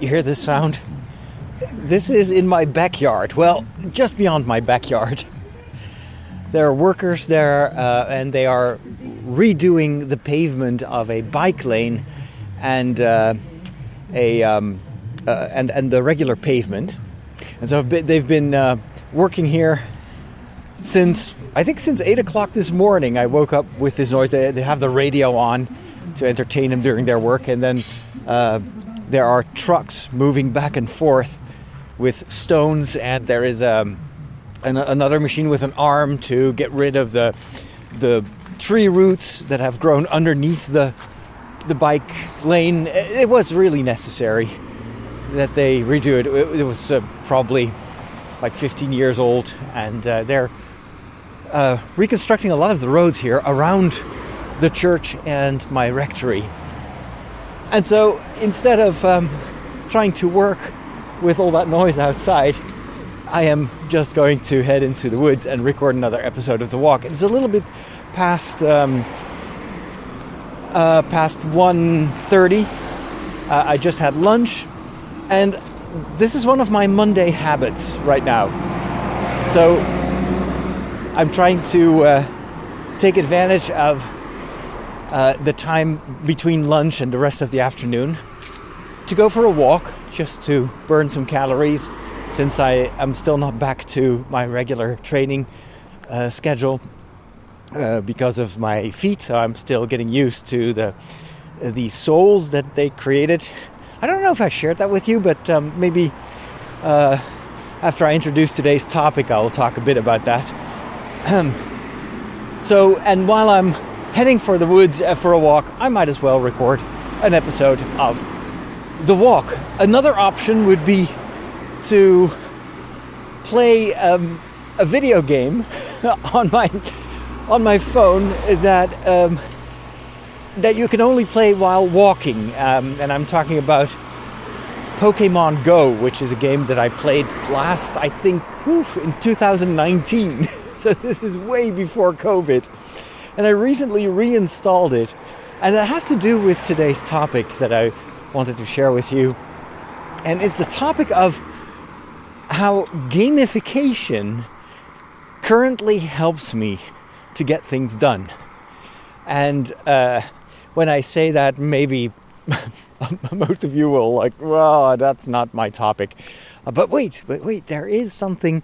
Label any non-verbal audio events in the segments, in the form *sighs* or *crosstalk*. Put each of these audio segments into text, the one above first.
You hear this sound? This is in my backyard. Well, just beyond my backyard. *laughs* There are workers there, uh, and they are redoing the pavement of a bike lane and uh, a um, uh, and and the regular pavement. And so they've been uh, working here since I think since eight o'clock this morning. I woke up with this noise. They, they have the radio on to entertain them during their work, and then uh, there are trucks moving back and forth with stones, and there is um, an, another machine with an arm to get rid of the the tree roots that have grown underneath the the bike lane. It was really necessary that they redo it. It, it was uh, probably like 15 years old, and uh, they're uh, reconstructing a lot of the roads here around the church and my rectory. And so instead of um, trying to work with all that noise outside, I am just going to head into the woods and record another episode of The Walk. It's a little bit past um, uh, past 1.30. Uh, I just had lunch, and this is one of my Monday habits right now. So I'm trying to uh, take advantage of uh, the time between lunch and the rest of the afternoon to go for a walk just to burn some calories since I am still not back to my regular training uh, schedule uh, because of my feet. So I'm still getting used to the the soles that they created. I don't know if I shared that with you, but um, maybe uh, after I introduce today's topic, I will talk a bit about that. *clears throat* so, and while I'm heading for the woods uh, for a walk, I might as well record an episode of The Walk. Another option would be to play um, a video game *laughs* on my on my phone that um, that you can only play while walking, um, and I'm talking about Pokemon Go, which is a game that I played last, I think, whew, in 2019. *laughs* so this is way before COVID, and I recently reinstalled it, and that has to do with today's topic that I wanted to share with you, and it's the topic of how gamification currently helps me to get things done. And uh, when I say that, maybe *laughs* most of you will like, well, that's not my topic. Uh, but wait, but wait, there is something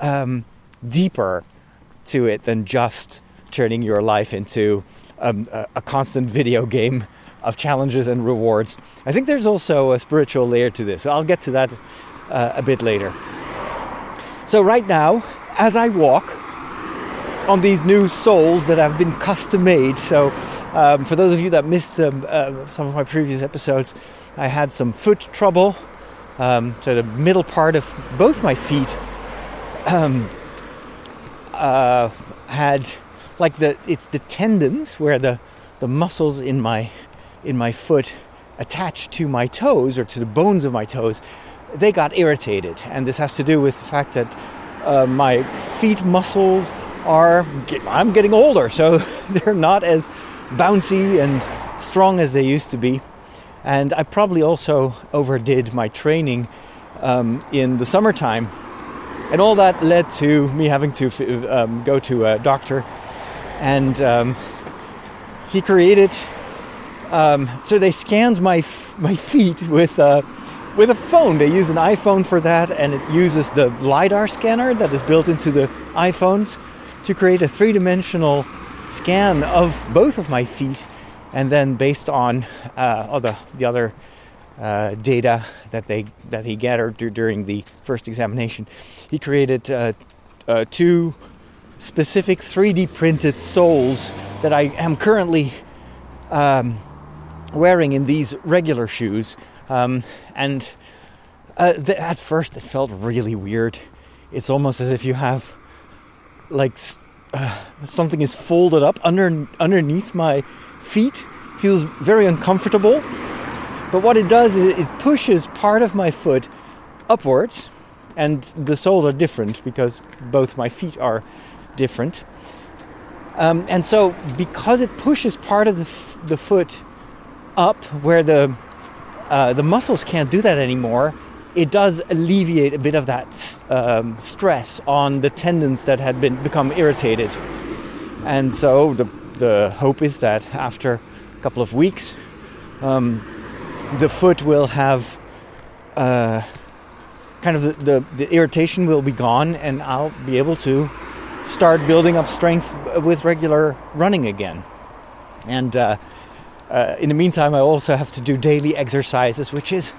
um, deeper to it than just turning your life into um, a, constant video game of challenges and rewards. I think there's also a spiritual layer to this. I'll get to that uh, a bit later. So, right now, as I walk on these new soles that have been custom made, so um, for those of you that missed um, uh, some of my previous episodes, I had some foot trouble. Um, so, the middle part of both my feet um, uh, had like the it's the tendons where the the muscles in my in my foot attached to my toes or to the bones of my toes they got irritated. And this has to do with the fact that uh, my feet muscles are, I'm getting older, so *laughs* they're not as bouncy and strong as they used to be. And I probably also overdid my training um, in the summertime. And all that led to me having to um, go to a doctor. And um, he created, um, so they scanned my, my feet with. Uh, with a phone. They use an iPhone for that, and it uses the LiDAR scanner that is built into the iPhones to create a three dimensional scan of both of my feet. And then, based on uh, all the, the other uh, data that they that he gathered during the first examination, he created uh, uh two specific 3D printed soles that I am currently um, wearing in these regular shoes. Um, and uh, the, at first, it felt really weird. It's almost as if you have like uh, something is folded up under underneath my feet. Feels very uncomfortable. But what it does is it pushes part of my foot upwards, and the soles are different because both my feet are different. Um, and so, because it pushes part of the, f- the foot up where the uh, the muscles can't do that anymore, it does alleviate a bit of that um, stress on the tendons that had been become irritated. And so the the hope is that after a couple of weeks, um, the foot will have uh, kind of the, the, the irritation will be gone, and I'll be able to start building up strength with regular running again. And uh, uh, in the meantime, I also have to do daily exercises, which is,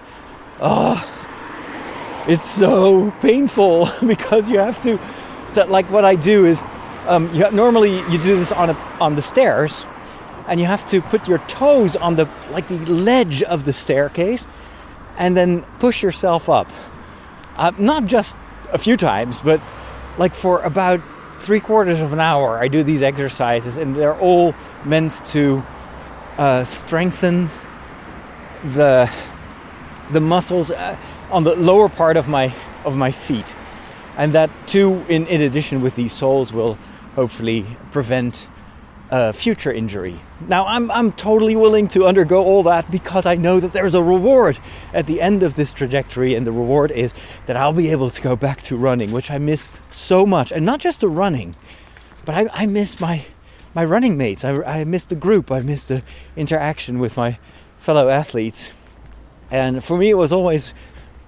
oh, it's so painful *laughs* because you have to. So, like what I do is, um, you have, normally you do this on a, on the stairs, and you have to put your toes on the like the ledge of the staircase, and then push yourself up. Uh, not just a few times, but like for about three quarters of an hour, I do these exercises, and they're all meant to uh, strengthen the the muscles uh, on the lower part of my of my feet, and that too, in, in addition with these soles, will hopefully prevent uh, future injury. Now, I'm, I'm totally willing to undergo all that because I know that there's a reward at the end of this trajectory, and the reward is that I'll be able to go back to running, which I miss so much. And not just the running, but I, I miss my, my running mates. I, I miss the group, I miss the interaction with my fellow athletes. And for me, it was always,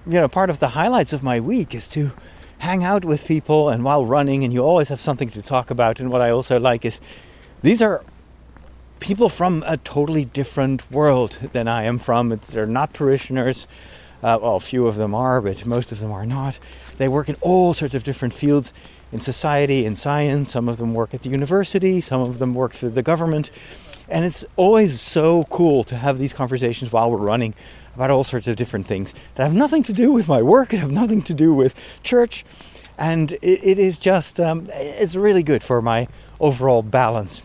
you know, part of the highlights of my week is to hang out with people and while running, and you always have something to talk about. And what I also like is these are people from a totally different world than I am from. It's, they're not parishioners. Uh, well, a few of them are, but most of them are not. They work in all sorts of different fields in society, in science. Some of them work at the university, some of them work for the government. And it's always so cool to have these conversations while we're running about all sorts of different things that have nothing to do with my work, have nothing to do with church. And it, it is just, um, it's really good for my overall balance.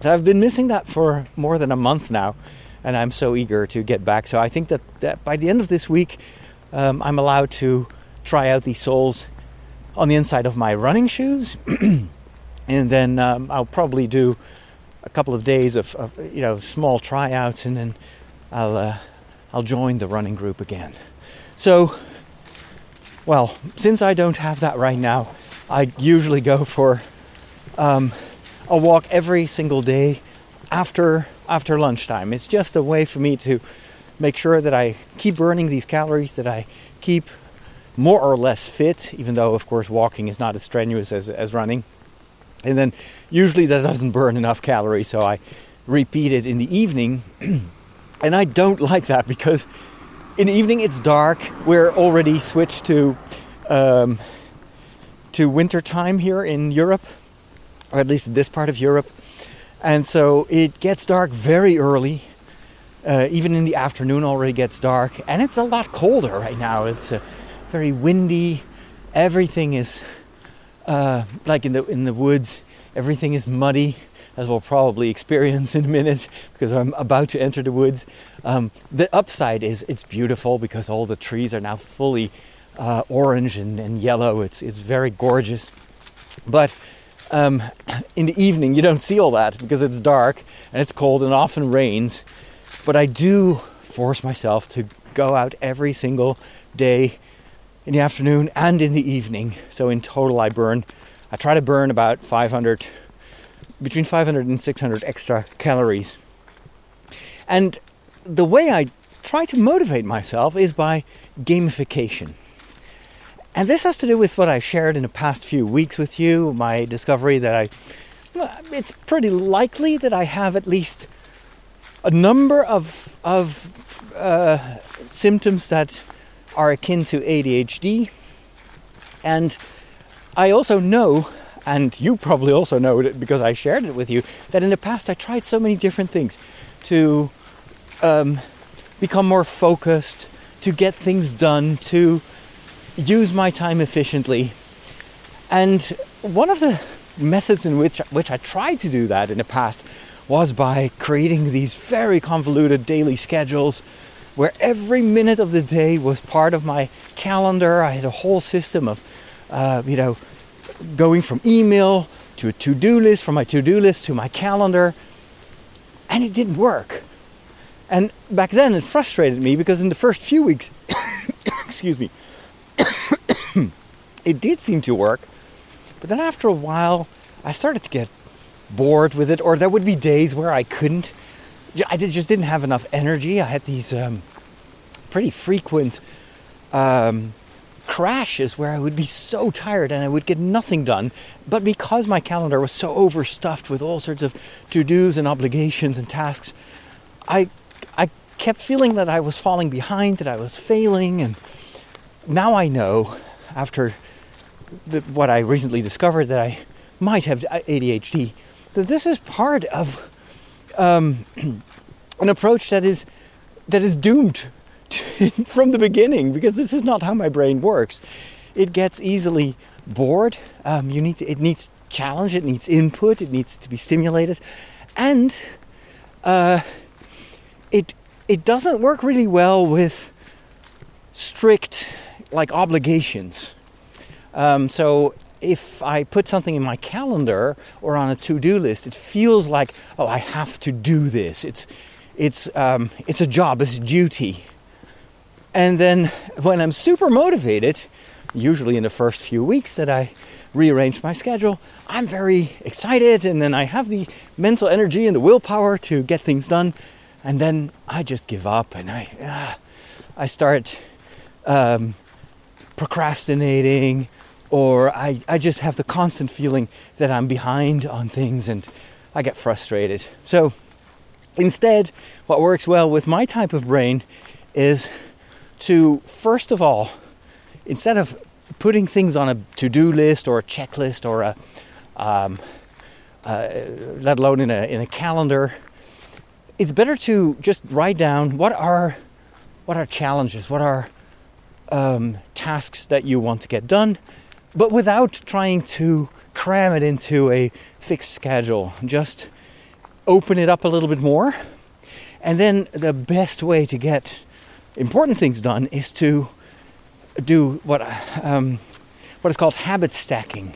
So I've been missing that for more than a month now, and I'm so eager to get back. So I think that, that by the end of this week, um, I'm allowed to try out these soles on the inside of my running shoes, *clears throat* and then um, I'll probably do a couple of days of, of, you know small tryouts, and then I'll uh, I'll join the running group again. So, well, since I don't have that right now, I usually go for um, I'll walk every single day after after lunchtime. It's just a way for me to make sure that I keep burning these calories, that I keep more or less fit, even though of course walking is not as strenuous as, as running. And then usually that doesn't burn enough calories, so I repeat it in the evening. *clears throat* and I don't like that because in the evening it's dark. We're already switched to um, to winter time here in Europe or at least this part of Europe. And so it gets dark very early. Uh, even in the afternoon already gets dark and it's a lot colder right now it's uh, very windy everything is uh, like in the in the woods everything is muddy as we'll probably *laughs* experience in a minute because I'm about to enter the woods um, the upside is it's beautiful because all the trees are now fully uh, orange and, and yellow it's it's very gorgeous but um, in the evening, you don't see all that because it's dark and it's cold and often rains. But I do force myself to go out every single day in the afternoon and in the evening. So in total, I burn, I try to burn about 500, between 500 and 600 extra calories. And the way I try to motivate myself is by gamification. And this has to do with what I shared in the past few weeks with you, my discovery that I it's pretty likely that I have at least a number of of uh, symptoms that are akin to ADHD, and I also know, and you probably also know because I shared it with you, that in the past I tried so many different things to um, become more focused, to get things done, to use my time efficiently. And one of the methods in which which I tried to do that in the past was by creating these very convoluted daily schedules where every minute of the day was part of my calendar. I had a whole system of, uh, you know, going from email to a to do list, from my to do list to my calendar, and it didn't work. And back then it frustrated me because in the first few weeks, *coughs* excuse me, *coughs* it did seem to work. But then after a while, I started to get bored with it, or there would be days where I couldn't. I just didn't have enough energy. I had these um, pretty frequent um, crashes where I would be so tired and I would get nothing done. But because my calendar was so overstuffed with all sorts of to dos and obligations and tasks, I, I kept feeling that I was falling behind, that I was failing. And now I know, after the, what I recently discovered, that I might have ADHD, that this is part of um, *clears throat* an approach that is that is doomed *laughs* from the beginning because this is not how my brain works. It gets easily bored. Um, you need to, it needs challenge. It needs input. It needs to be stimulated, and uh, it it doesn't work really well with strict like obligations. Um, so if I put something in my calendar or on a to-do list, it feels like oh I have to do this. It's it's um, it's a job. It's a duty. And then when I'm super motivated, usually in the first few weeks that I rearrange my schedule, I'm very excited and then I have the mental energy and the willpower to get things done. And then I just give up and I, uh, I start um, procrastinating or I, I just have the constant feeling that I'm behind on things and I get frustrated. So instead, what works well with my type of brain is to first of all, instead of putting things on a to-do list or a checklist or a, um, uh, let alone in a in a calendar, it's better to just write down what are what are challenges, what are um, tasks that you want to get done, but without trying to cram it into a fixed schedule. Just open it up a little bit more, and then the best way to get important things done is to do what um, what is called habit stacking,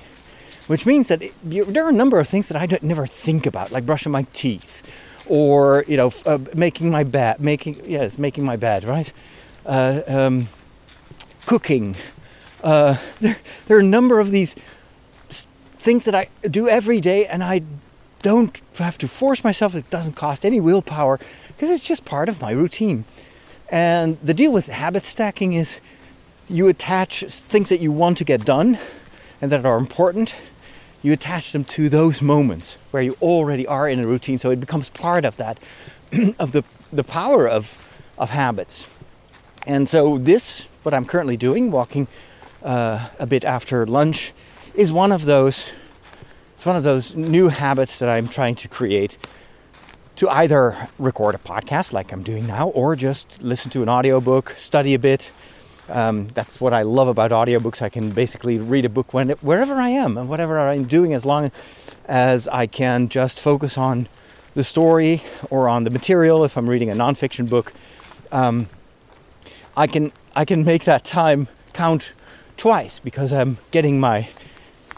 which means that it, you, there are a number of things that I don't, never think about, like brushing my teeth, or you know, uh, making my bed, making yes, making my bed, right? Uh, um, cooking. Uh, there, there are a number of these things that I do every day, and I don't have to force myself. It doesn't cost any willpower because it's just part of my routine. And the deal with habit stacking is you attach things that you want to get done and that are important, you attach them to those moments where you already are in a routine. So it becomes part of that, *clears throat* of the, the power of, of habits. And so this, what I'm currently doing, walking uh, a bit after lunch, is one of those. It's one of those new habits that I'm trying to create to either record a podcast like I'm doing now or just listen to an audiobook, study a bit. Um, that's what I love about audiobooks. I can basically read a book when, wherever I am and whatever I'm doing as long as I can just focus on the story or on the material. If I'm reading a nonfiction book, um, I can I can make that time count twice because I'm getting my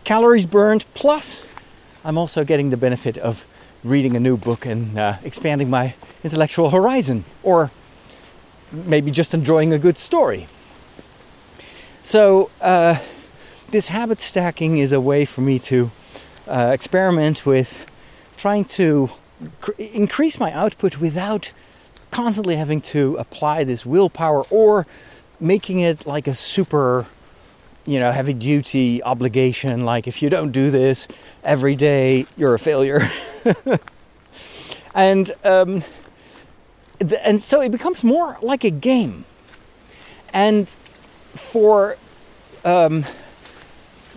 calories burned plus I'm also getting the benefit of reading a new book and uh, expanding my intellectual horizon, or maybe just enjoying a good story. So, uh, this habit stacking is a way for me to uh, experiment with trying to cr- increase my output without constantly having to apply this willpower or making it like a super you know heavy duty obligation like if you don't do this every day you're a failure *laughs* and um, and so it becomes more like a game. And for um,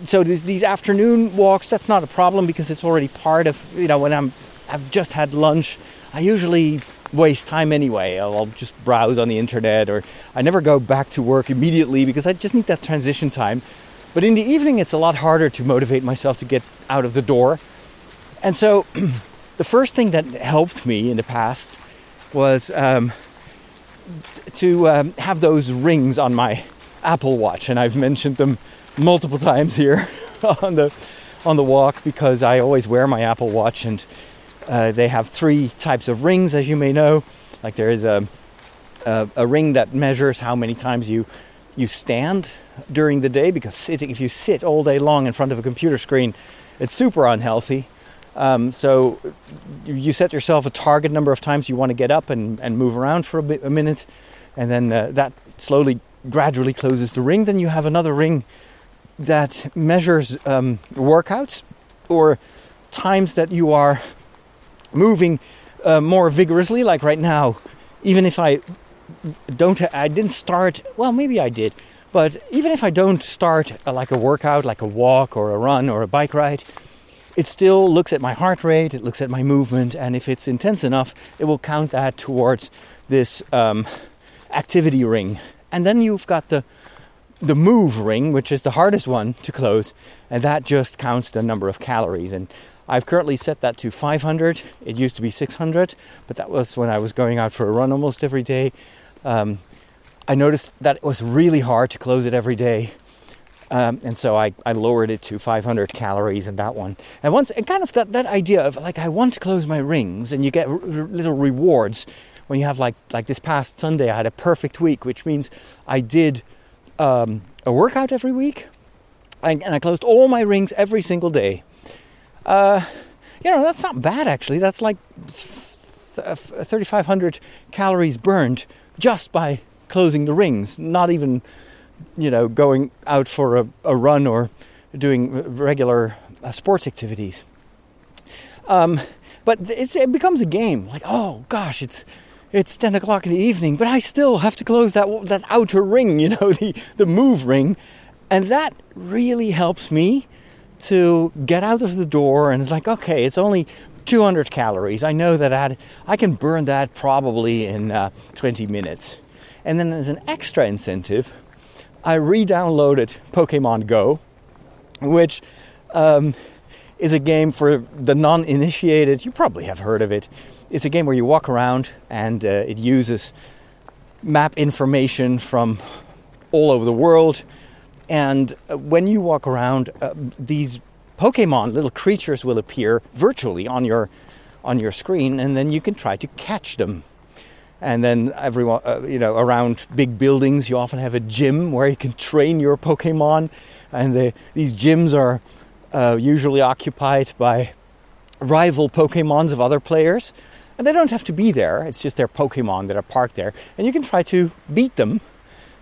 so these, these afternoon walks, that's not a problem because it's already part of you know when I'm I've just had lunch. I usually waste time anyway. I'll, just browse on the internet, or I never go back to work immediately because I just need that transition time. But in the evening, it's a lot harder to motivate myself to get out of the door. And so *clears throat* the first thing that helped me in the past was um, t- to um, have those rings on my Apple Watch, and I've mentioned them multiple *laughs* times here *laughs* on the on the walk because I always wear my Apple Watch, and uh, they have three types of rings, as you may know. Like there is a, a, a ring that measures how many times you you stand during the day because sitting, if you sit all day long in front of a computer screen, it's super unhealthy. Um, so you set yourself a target number of times you want to get up and, and move around for a, bit, a minute, and then uh, that slowly, gradually closes the ring. Then you have another ring that measures um, workouts or times that you are moving uh, more vigorously. Like right now, even if I don't, I didn't start. Well, maybe I did, but even if I don't start uh, like a workout, like a walk or a run or a bike ride it still looks at my heart rate, it looks at my movement, and if it's intense enough, it will count that towards this um, activity ring. And then you've got the the move ring, which is the hardest one to close, and that just counts the number of calories. And I've currently set that to 500. It used to be 600, but that was when I was going out for a run almost every day. Um, I noticed that it was really hard to close it every day. Um, and so I, I lowered it to 500 calories in that one. And once, and kind of that, that idea of like, I want to close my rings, and you get r- little rewards when you have like, like this past Sunday, I had a perfect week, which means I did um, a workout every week, and, and, I closed all my rings every single day. Uh, you know, that's not bad actually. That's like 3,500 calories burned just by closing the rings, not even you know, going out for a, a run or doing regular uh, sports activities. Um, but it becomes a game. Like, oh gosh, it's it's ten o'clock in the evening, but I still have to close that that outer ring, *laughs* you know, the the move ring, and that really helps me to get out of the door. And it's like, okay, it's only 200 calories. I know that I'd, I can burn that probably in uh, 20 minutes. And then as an extra incentive, I re-downloaded Pokemon Go, which um, is a game for the non-initiated. You probably have heard of it. It's a game where you walk around and uh, it uses map information from all over the world. And uh, when you walk around, uh, these Pokemon, little creatures, will appear virtually on your on your screen, and then you can try to catch them. And then everyone uh, you know around big buildings you often have a gym where you can train your pokemon. And the, these gyms are uh, usually occupied by rival pokemons of other players. And they don't have to be there. It's just their pokemon that are parked there. And you can try to beat them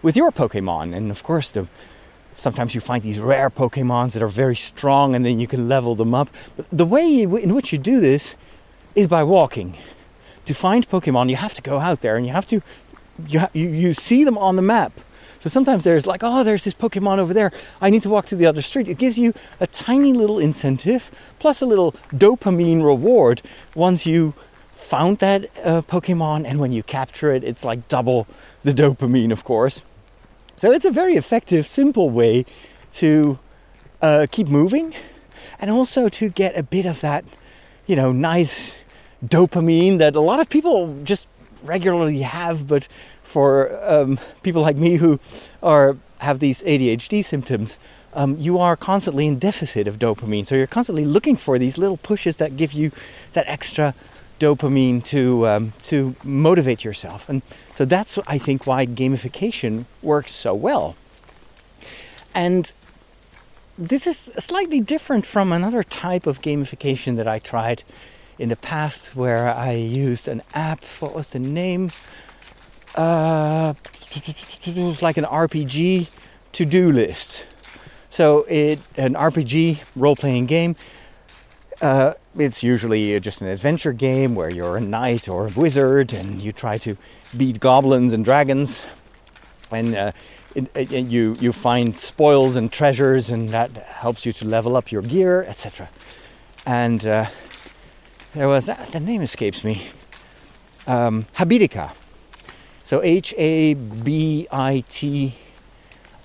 with your pokemon. And of course the sometimes you find these rare pokemons that are very strong and then you can level them up but the way in which you do this is by walking to find Pokemon, you have to go out there and you have to you ha- you, you see them on the map. So sometimes there's like, oh, there's this Pokemon over there. I need to walk to the other street. It gives you a tiny little incentive plus a little dopamine reward once you found that uh, Pokemon, and when you capture it, it's like double the dopamine, of course. So it's a very effective, simple way to uh, keep moving, and also to get a bit of that, you know, nice dopamine that a lot of people just regularly have, but for um, people like me who are have these ADHD symptoms, um, you are constantly in deficit of dopamine. So you're constantly looking for these little pushes that give you that extra dopamine to um, to motivate yourself. And so that's I think why gamification works so well. And this is slightly different from another type of gamification that I tried in the past where I used an app. What was the name? Uh, it was like an RPG to-do list. So it an RPG role-playing game. Uh, it's usually just an adventure game where you're a knight or a wizard and you try to beat goblins and dragons, and uh, it, it, you you find spoils and treasures, and that helps you to level up your gear, etc. And uh, there was uh, the name escapes me. Um, Habitica. So H A B I T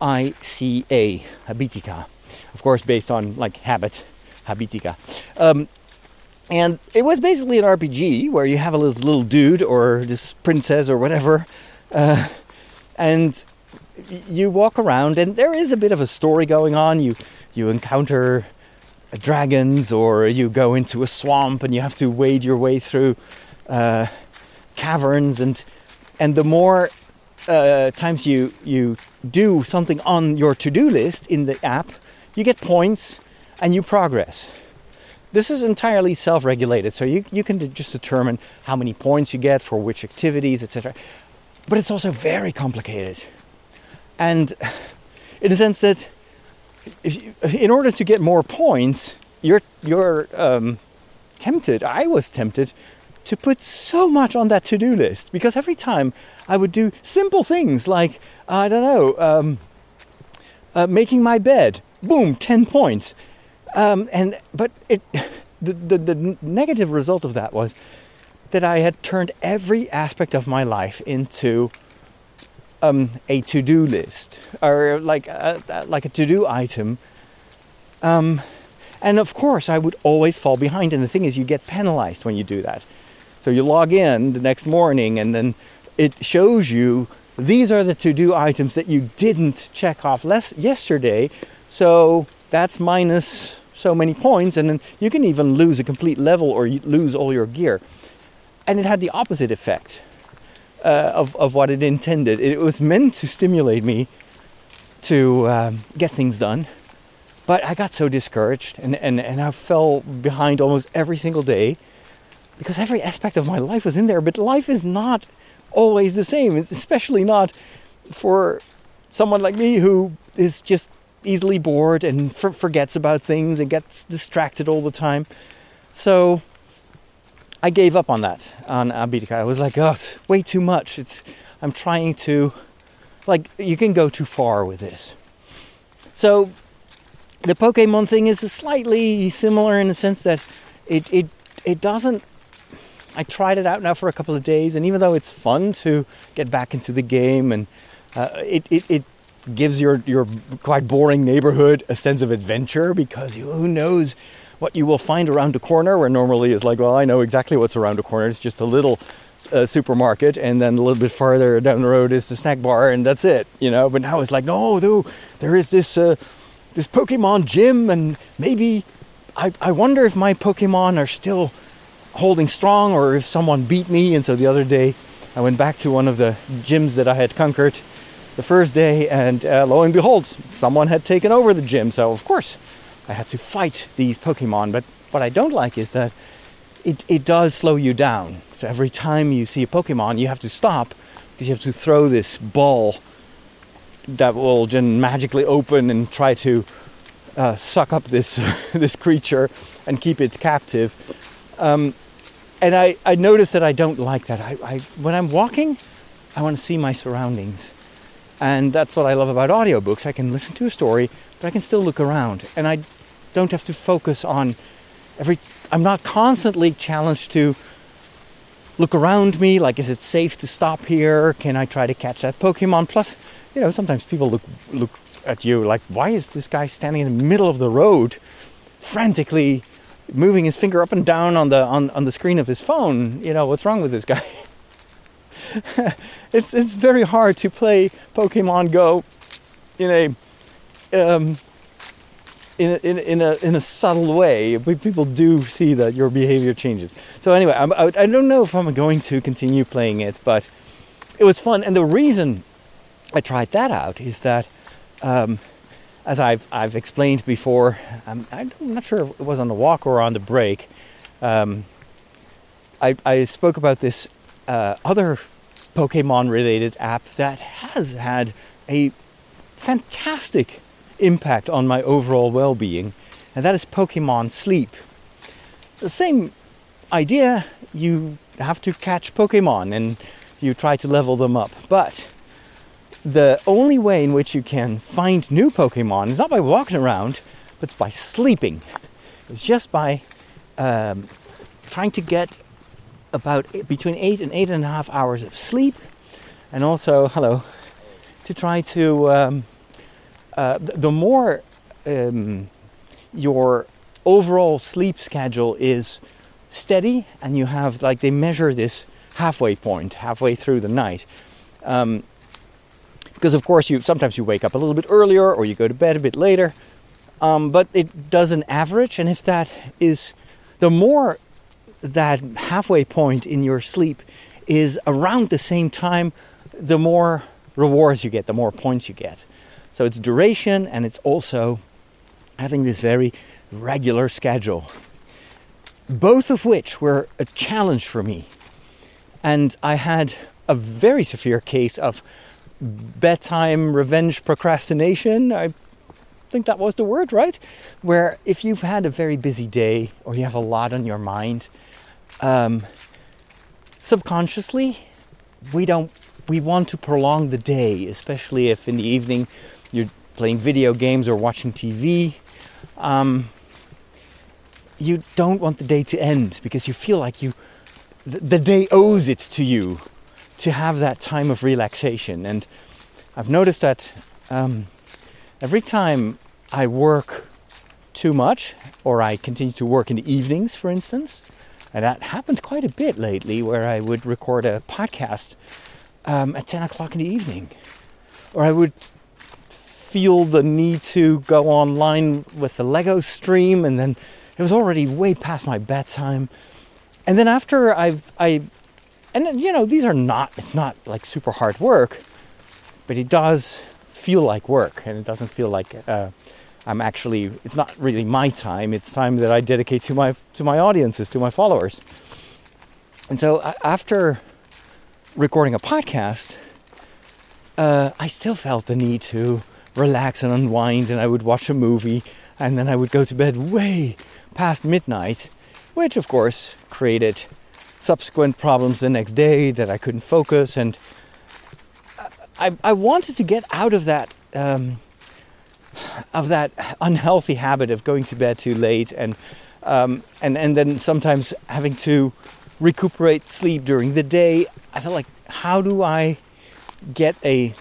I C A. Habitica. Of course, based on like habit. Habitica. Um, and it was basically an RPG where you have a little, little dude or this princess or whatever, uh, and you walk around, and there is a bit of a story going on. You you encounter dragons, or you go into a swamp and you have to wade your way through uh, caverns and and the more uh, times you you do something on your to-do list in the app, you get points and you progress. This is entirely self-regulated, so you, you can just determine how many points you get for which activities, etc. But it's also very complicated. And in a sense that you, in order to get more points, you're you're um, tempted. I was tempted to put so much on that to-do list because every time I would do simple things like I don't know, um, uh, making my bed, boom, ten points, um, and but it *laughs* the, the the negative result of that was that I had turned every aspect of my life into um, a to-do list or like a, like a to-do item. Um, and of course, I would always fall behind. And the thing is, you get penalized when you do that. So you log in the next morning, and then it shows you these are the to-do items that you didn't check off less yesterday. So that's minus so many points, and then you can even lose a complete level or lose all your gear. And it had the opposite effect uh, of of what it intended. It was meant to stimulate me to um, get things done, but I got so discouraged, and, and and I fell behind almost every single day because every aspect of my life was in there. But life is not always the same. It's especially not for someone like me who is just easily bored and for, forgets about things and gets distracted all the time. So I gave up on that on Habitica. I was like, oh, way too much. It's I'm trying to like you can go too far with this. So the Pokemon thing is slightly similar in the sense that it it it doesn't I tried it out now for a couple of days, and even though it's fun to get back into the game, and uh, it, it, it gives your your quite boring neighborhood a sense of adventure because who knows what you will find around the corner, where normally is like, well, I know exactly what's around the corner. It's just a little uh, supermarket, and then a little bit farther down the road is the snack bar, and that's it, you know. But now it's like, no, though, there is this uh, this Pokemon gym, and maybe I, I wonder if my Pokemon are still holding strong or if someone beat me. And so the other day, I went back to one of the gyms that I had conquered the first day, and uh, lo and behold, someone had taken over the gym. So, of course, I had to fight these Pokemon. But what I don't like is that it, it does slow you down. So, every time you see a Pokemon, you have to stop because you have to throw this ball that will just magically open and try to uh, suck up this *laughs* this creature and keep it captive. Um, and I, I notice that I don't like that. I, I, when I'm walking, I want to see my surroundings. And that's what I love about audiobooks. I can listen to a story, but I can still look around. And I don't have to focus on every. I'm not constantly challenged to look around me like, is it safe to stop here? Can I try to catch that Pokemon? Plus, you know, sometimes people look, look at you like, why is this guy standing in the middle of the road frantically moving his finger up and down on the on, on the screen of his phone. You know, what's wrong with this guy? *laughs* *laughs* it's it's very hard to play Pokemon Go in a um, in in, in a in a subtle way. People do see that your behavior changes. So anyway, I'm, I, I don't know if I'm going to continue playing it, but it was fun. And the reason I tried that out is that um, as I've I've explained before, I'm, I'm not sure if it was on the walk or on the break. Um, I, I spoke about this uh, other Pokemon related app that has had a fantastic impact on my overall well being, and that is Pokemon Sleep. The same idea, you have to catch Pokemon and you try to level them up, but the only way in which you can find new Pokemon is not by walking around, but it's by sleeping. It's just by um, trying to get about between eight and eight and a half hours of sleep, and also, hello, to try to. Um, uh, the more um, your overall sleep schedule is steady, and you have like they measure this halfway point, halfway through the night. Um, because of course you sometimes you wake up a little bit earlier or you go to bed a bit later um, but it does an average and if that is the more that halfway point in your sleep is around the same time, the more rewards you get, the more points you get. So it's duration and it's also having this very regular schedule. Both of which were a challenge for me. And I had a very severe case of bedtime revenge procrastination. I think that was the word, right? Where if you've had a very busy day or you have a lot on your mind, um, subconsciously, we don't we want to prolong the day, especially if in the evening you're playing video games or watching TV. Um, you don't want the day to end because you feel like you the, the day owes it to you to have that time of relaxation. And I've noticed that um, every time I work too much, or I continue to work in the evenings, for instance, and that happened quite a bit lately, where I would record a podcast um, at 10 o'clock in the evening, or I would feel the need to go online with the Lego stream, and then it was already way past my bedtime. And then after I, I, and then, you know, these are not, it's not like super hard work, but it does feel like work, and it doesn't feel like uh, I'm actually. It's not really my time. It's time that I dedicate to my to my audiences, to my followers. And so after recording a podcast, uh, I still felt the need to relax and unwind, and I would watch a movie, and then I would go to bed way past midnight, which of course created subsequent problems the next day that I couldn't focus and I, I wanted to get out of that um, of that unhealthy habit of going to bed too late and um, and and then sometimes having to recuperate sleep during the day. I felt like how do I get a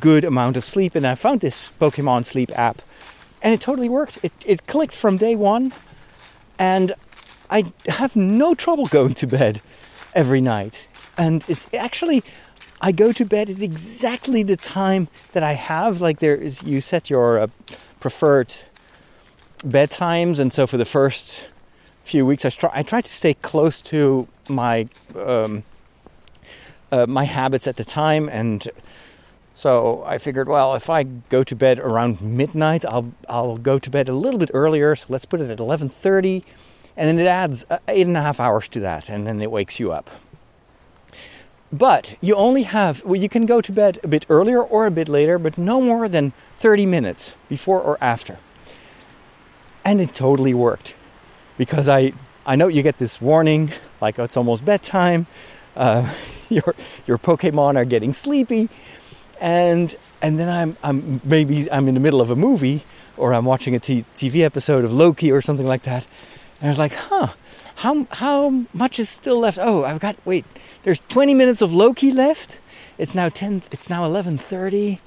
good amount of sleep? And I found this Pokemon Sleep app, and it totally worked. It it clicked from day one, and I have no trouble going to bed every night. And it's actually I go to bed at exactly the time that I have. Like there is, you set your uh, preferred bedtimes, and so for the first few weeks, I try I try to stay close to my um, uh, my habits at the time, and so I figured, well, if I go to bed around midnight, I'll I'll go to bed a little bit earlier. So let's put it at eleven thirty, and then it adds uh, eight and a half hours to that, and then it wakes you up. But you only have, well, you can go to bed a bit earlier or a bit later, but no more than 30 minutes before or after. And it totally worked because I, I know you get this warning like oh, it's almost bedtime, uh, *laughs* your, your Pokemon are getting sleepy, and, and then I'm, I'm maybe I'm in the middle of a movie or I'm watching a t- TV episode of Loki or something like that. And I was like, huh, how, how much is still left? Oh, I've got, wait, there's 20 minutes of Loki left. It's now 10. It's now 11:30,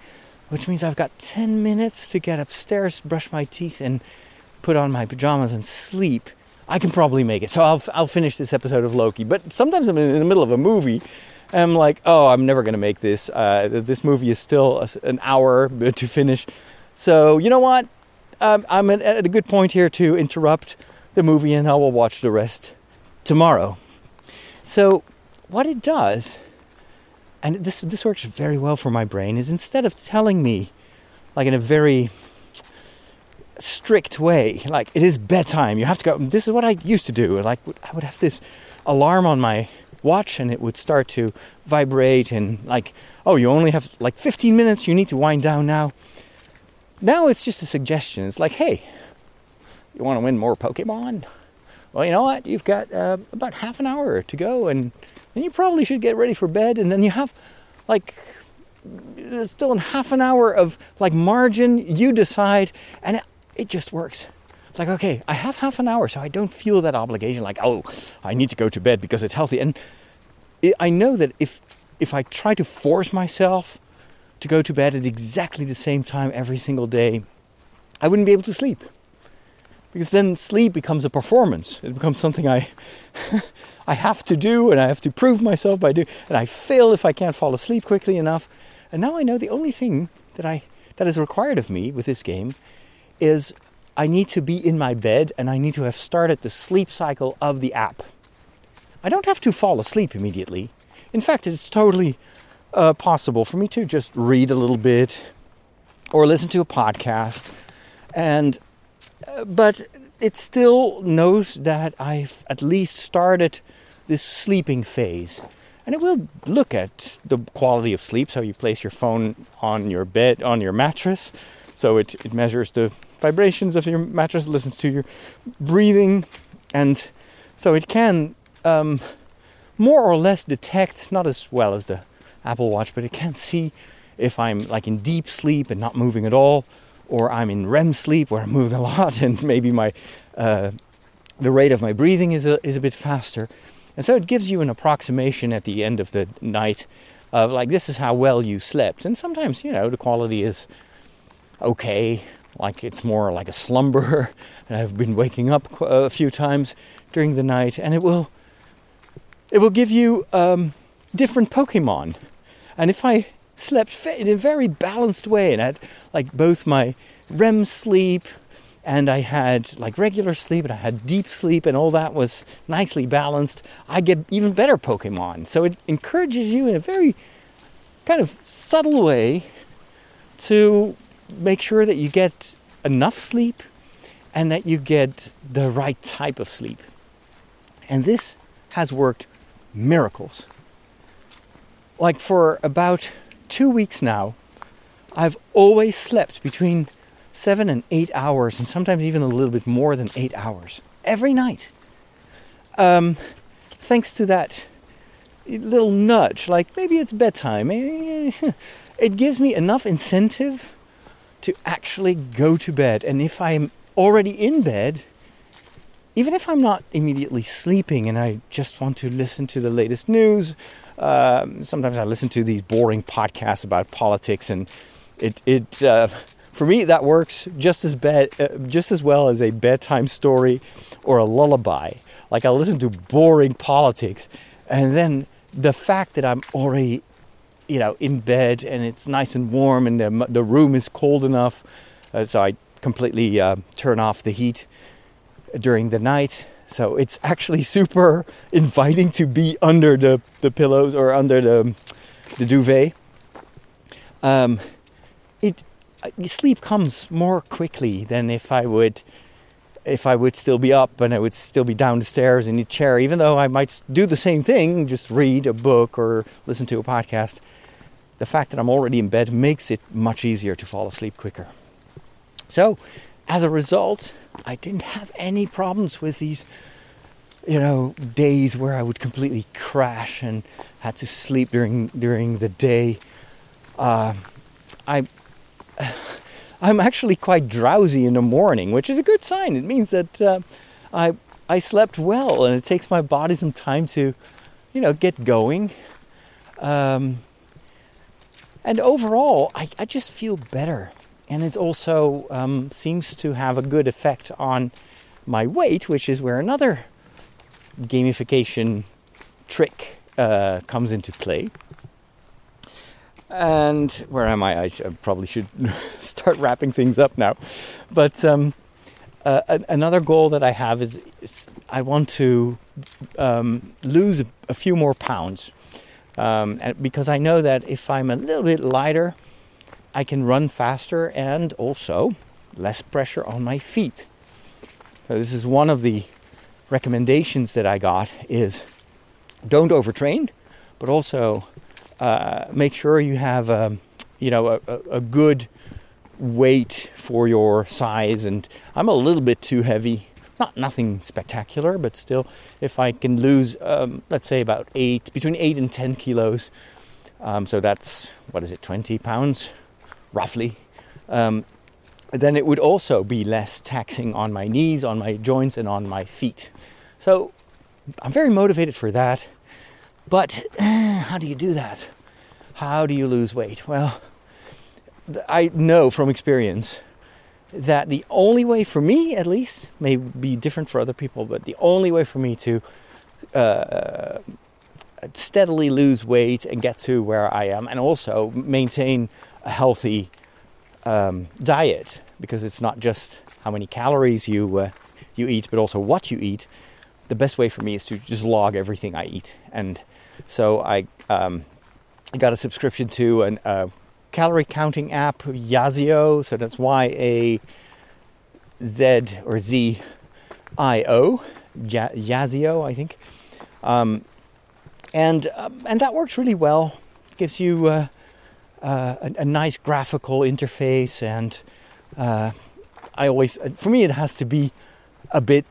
which means I've got 10 minutes to get upstairs, brush my teeth, and put on my pajamas and sleep. I can probably make it. So I'll I'll finish this episode of Loki. But sometimes I'm in the middle of a movie. I'm like, oh, I'm never gonna make this. Uh, this movie is still an hour *laughs* to finish. So you know what? Um, I'm at a good point here to interrupt the movie, and I will watch the rest tomorrow. So what it does, and this this works very well for my brain, is instead of telling me, like in a very strict way, like it is bedtime, you have to go. This is what I used to do. Like I would have this alarm on my watch, and it would start to vibrate, and like, oh, you only have like 15 minutes. You need to wind down now. Now it's just a suggestion. It's like, hey, you want to win more Pokemon? Well, you know what? You've got uh, about half an hour to go, and then you probably should get ready for bed, and then you have like still in half an hour of like margin. You decide, and it, it just works. Like, okay, I have half an hour, so I don't feel that obligation. Like, oh, I need to go to bed because it's healthy. And I know that if if I try to force myself to go to bed at exactly the same time every single day, I wouldn't be able to sleep because then sleep becomes a performance. It becomes something I *laughs* I have to do and I have to prove myself by doing and I fail if I can't fall asleep quickly enough. And now I know the only thing that I that is required of me with this game is I need to be in my bed and I need to have started the sleep cycle of the app. I don't have to fall asleep immediately. in fact, it's totally uh, possible for me to just read a little bit or listen to a podcast, and but it still knows that I've at least started this sleeping phase. And it will look at the quality of sleep. So you place your phone on your bed, on your mattress. So it, it measures the vibrations of your mattress, listens to your breathing. And so it can um, more or less detect, not as well as the Apple Watch, but it can see if I'm like in deep sleep and not moving at all, or I'm in REM sleep where I'm moving a lot *laughs* and maybe my uh, the rate of my breathing is a, is a bit faster. And so it gives you an approximation at the end of the night of like this is how well you slept. And sometimes, you know, the quality is okay, like it's more like a slumber. *laughs* And I've been waking up a few times during the night, and it will it will give you um, different Pokemon. And if I slept in a very balanced way and I had like both my REM sleep and I had like regular sleep and I had deep sleep and all that was nicely balanced, I get even better Pokemon. So it encourages you in a very kind of subtle way to make sure that you get enough sleep and that you get the right type of sleep. And this has worked miracles. Like for about two weeks now, I've always slept between seven and eight hours, and sometimes even a little bit more than eight hours every night. Um, thanks to that little nudge, like maybe it's bedtime, *laughs* it gives me enough incentive to actually go to bed. And if I'm already in bed, even if I'm not immediately sleeping and I just want to listen to the latest news, um, sometimes I listen to these boring podcasts about politics, and it it uh, for me that works just as bad, uh, just as well as a bedtime story or a lullaby. Like I listen to boring politics, and then the fact that I'm already, you know, in bed and it's nice and warm and the the room is cold enough, uh, so I completely uh, turn off the heat during the night. So it's actually super inviting to be under the, the pillows or under the, the duvet. Um, it uh, sleep comes more quickly than if I would if I would still be up and I would still be down the stairs in the chair, even though I might do the same thing, just read a book or listen to a podcast. The fact that I'm already in bed makes it much easier to fall asleep quicker. So, as a result, I didn't have any problems with these, you know, days where I would completely crash and had to sleep during during the day. Uh, I. *sighs* I'm actually quite drowsy in the morning, which is a good sign. It means that uh, I I slept well, and it takes my body some time to, you know, get going. Um, and overall, I, I just feel better and it also um, seems to have a good effect on my weight, which is where another gamification trick uh, comes into play. And where am I? I, probably should *laughs* start wrapping things up now. But um, uh, another goal that I have is, is I want to um, lose a, a, few more pounds. Um, because I know that if I'm a little bit lighter, I can run faster and also less pressure on my feet. This is one of the recommendations that I got is don't overtrain, but also uh, make sure you have um, you know a, a, good weight for your size. And I'm a little bit too heavy. Not nothing spectacular, but still, if I can lose, um, let's say about eight, between eight and ten kilos, um, so that's what is it, twenty pounds roughly, um, then it would also be less taxing on my knees, on my joints, and on my feet. So I'm very motivated for that. But uh, how do you do that? How do you lose weight? Well, I know from experience that the only way for me, at least, may be different for other people, but the only way for me to uh, steadily lose weight and get to where I am, and also maintain a healthy um, diet because it's not just how many calories you uh, you eat, but also what you eat. The best way for me is to just log everything I eat, and So I um, got a subscription to a uh, calorie counting app, Yazio. So that's Y A Z or Z I O, Yazio, I think. Um, and um, and that works really well. Gives you uh, uh, a, a, nice graphical interface, and uh, I always, for me, it has to be a bit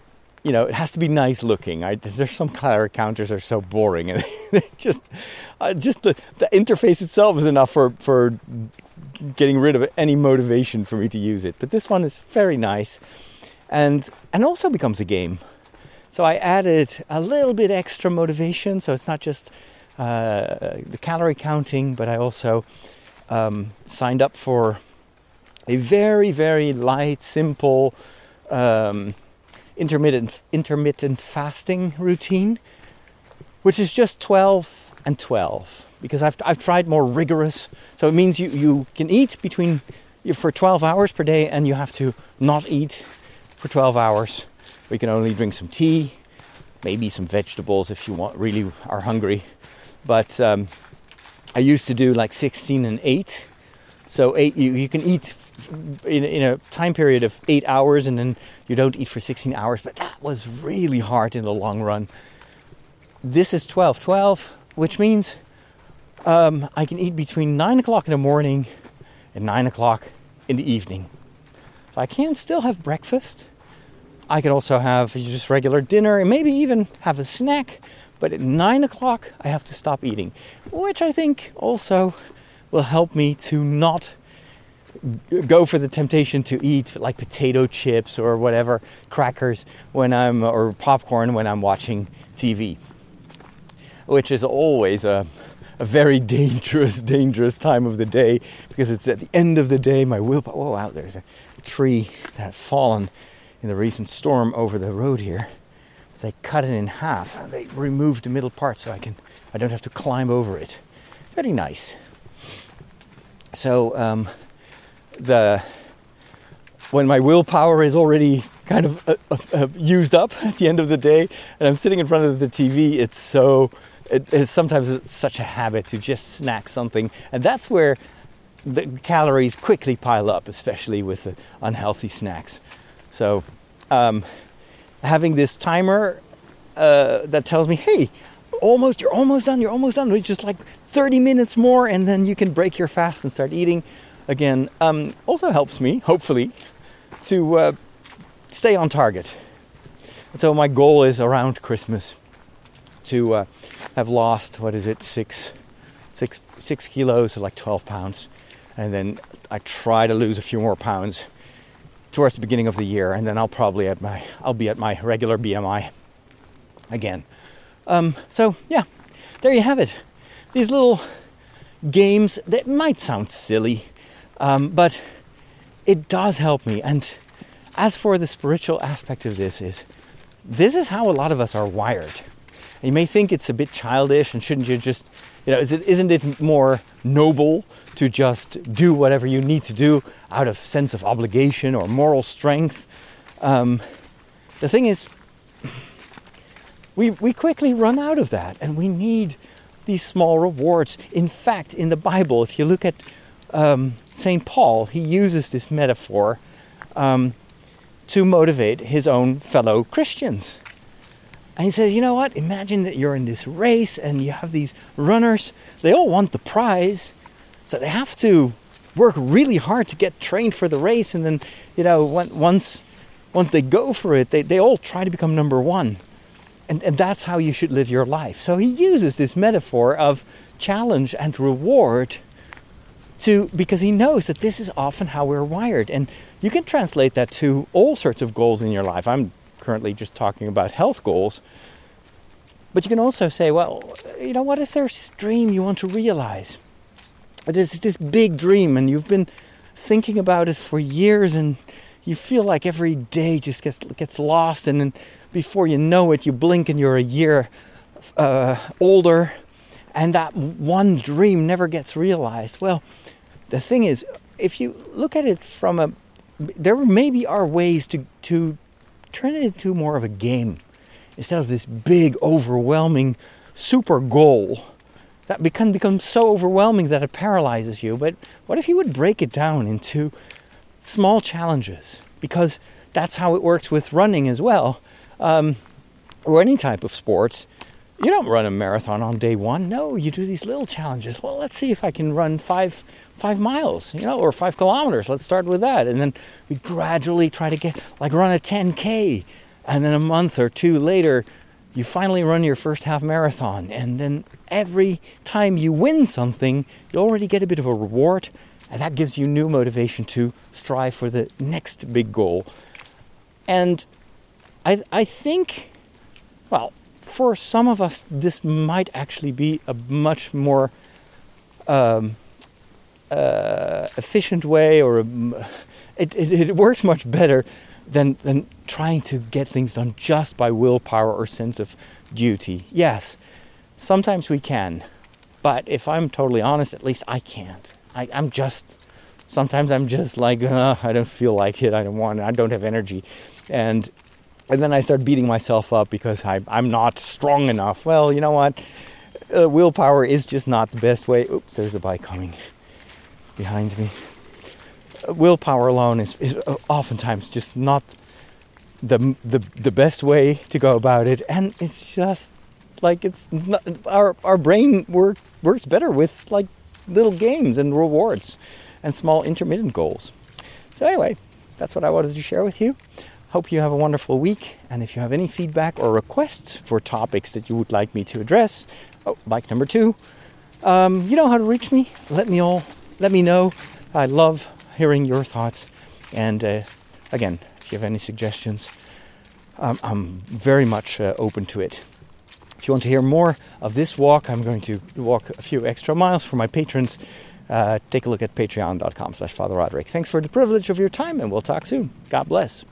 you know, it has to be nice looking. I, there's some calorie counters are so boring, and *laughs* just, uh, just the, the interface itself is enough for for getting rid of any motivation for me to use it. But this one is very nice, and and also becomes a game. So I added a little bit extra motivation. So it's not just uh, the calorie counting, but I also um, signed up for a very very light, simple. Um, intermittent intermittent fasting routine, which is just 12 and 12 because I've, I've tried more rigorous. So it means you, you can eat between for 12 hours per day and you have to not eat for 12 hours. We can only drink some tea, maybe some vegetables if you want really are hungry. But um, I used to do like 16 and 8. So eight you, you can eat in, in a time period of eight hours and then you don't eat for 16 hours. But that was really hard in the long run. This is 12 12, which means um, I can eat between 9 o'clock in the morning and 9 o'clock in the evening. So I can still have breakfast. I can also have just regular dinner and maybe even have a snack. But at 9 o'clock, I have to stop eating, which I think also will help me to not go for the temptation to eat like potato chips or whatever crackers when I'm or popcorn when I'm watching TV, which is always a, a very *laughs* dangerous, dangerous time of the day because it's at the end of the day. My willpower. Oh wow, there's a tree that had fallen in the recent storm over the road here. They cut it in half. They removed the middle part so I can I don't have to climb over it. Very nice. So um, the when my willpower is already kind of uh, uh, uh, used up at the end of the day and I'm sitting in front of the TV, it's so it, it's sometimes it's such a habit to just snack something, and that's where the calories quickly pile up, especially with the unhealthy snacks. So, um, having this timer uh, that tells me, "Hey, almost, you're almost done, you're almost done," it's just like 30 minutes more, and then you can break your fast and start eating again, um, also helps me, hopefully, to uh, stay on target. So my goal is around Christmas to uh, have lost what is it six, six, six kilos, so like 12 pounds, and then I try to lose a few more pounds towards the beginning of the year, and then I'll probably at my I'll be at my regular BMI again. Um, so yeah, there you have it. These little games that might sound silly, um, but it does help me. And as for the spiritual aspect of this, is this is how a lot of us are wired. You may think it's a bit childish, and shouldn't you just, you know, is it, isn't it more noble to just do whatever you need to do out of sense of obligation or moral strength? Um, the thing is, we we quickly run out of that, and we need these small rewards. In fact, in the Bible, if you look at um, St. Paul, he uses this metaphor um, to motivate his own fellow Christians. And he says, you know what? Imagine that you're in this race and you have these runners. They all want the prize. So they have to work really hard to get trained for the race. And then, you know, once, once they go for it, they, they all try to become number one. And, and that's how you should live your life. So he uses this metaphor of challenge and reward to because he knows that this is often how we're wired and you can translate that to all sorts of goals in your life i'm currently just talking about health goals. But you can also say well you know what if there's this dream you want to realize? There's this big dream and you've been thinking about it for years and you feel like every day just gets gets lost and then before you know it you blink and you're a year uh, older and that one dream never gets realized. Well the thing is, if you look at it from a, there maybe are ways to to turn it into more of a game instead of this big, overwhelming super goal that can become so overwhelming that it paralyzes you. But what if you would break it down into small challenges? Because that's how it works with running as well, um, or any type of sports. You don't run a marathon on day one. No, you do these little challenges. Well, let's see if I can run five five miles, you know, or five kilometers. Let's start with that, and then we gradually try to get like run a 10k, and then a month or two later, you finally run your first half marathon, and then every time you win something, you already get a bit of a reward, and that gives you new motivation to strive for the next big goal. And I I think, well for some of us, this might actually be a much more um, uh, efficient way, or a, it, it, it, works much better than than trying to get things done just by willpower or sense of duty. Yes, sometimes we can, but if I'm totally honest, at least I can't. I, I'm just sometimes I'm just like I don't feel like it. I don't want. It, I don't have energy, and and then I start beating myself up because I, I'm not strong enough. Well, you know what? Uh, willpower is just not the best way. Oops, there's a bike coming behind me. Uh, willpower alone is, is uh, oftentimes just not the, the the best way to go about it, and it's just like it's, it's not our our brain work, works better with like little games and rewards and small intermittent goals. So anyway, that's what I wanted to share with you. Hope you have a wonderful week. And if you have any feedback or requests for topics that you would like me to address, oh, bike number two, um, you know how to reach me. Let me all let me know. I love hearing your thoughts. And uh, again, if you have any suggestions, um, I'm very much uh, open to it. If you want to hear more of this walk, I'm going to walk a few extra miles for my patrons. Uh, take a look at patreon.com slash Father Roderick. Thanks for the privilege of your time, and we'll talk soon. God bless.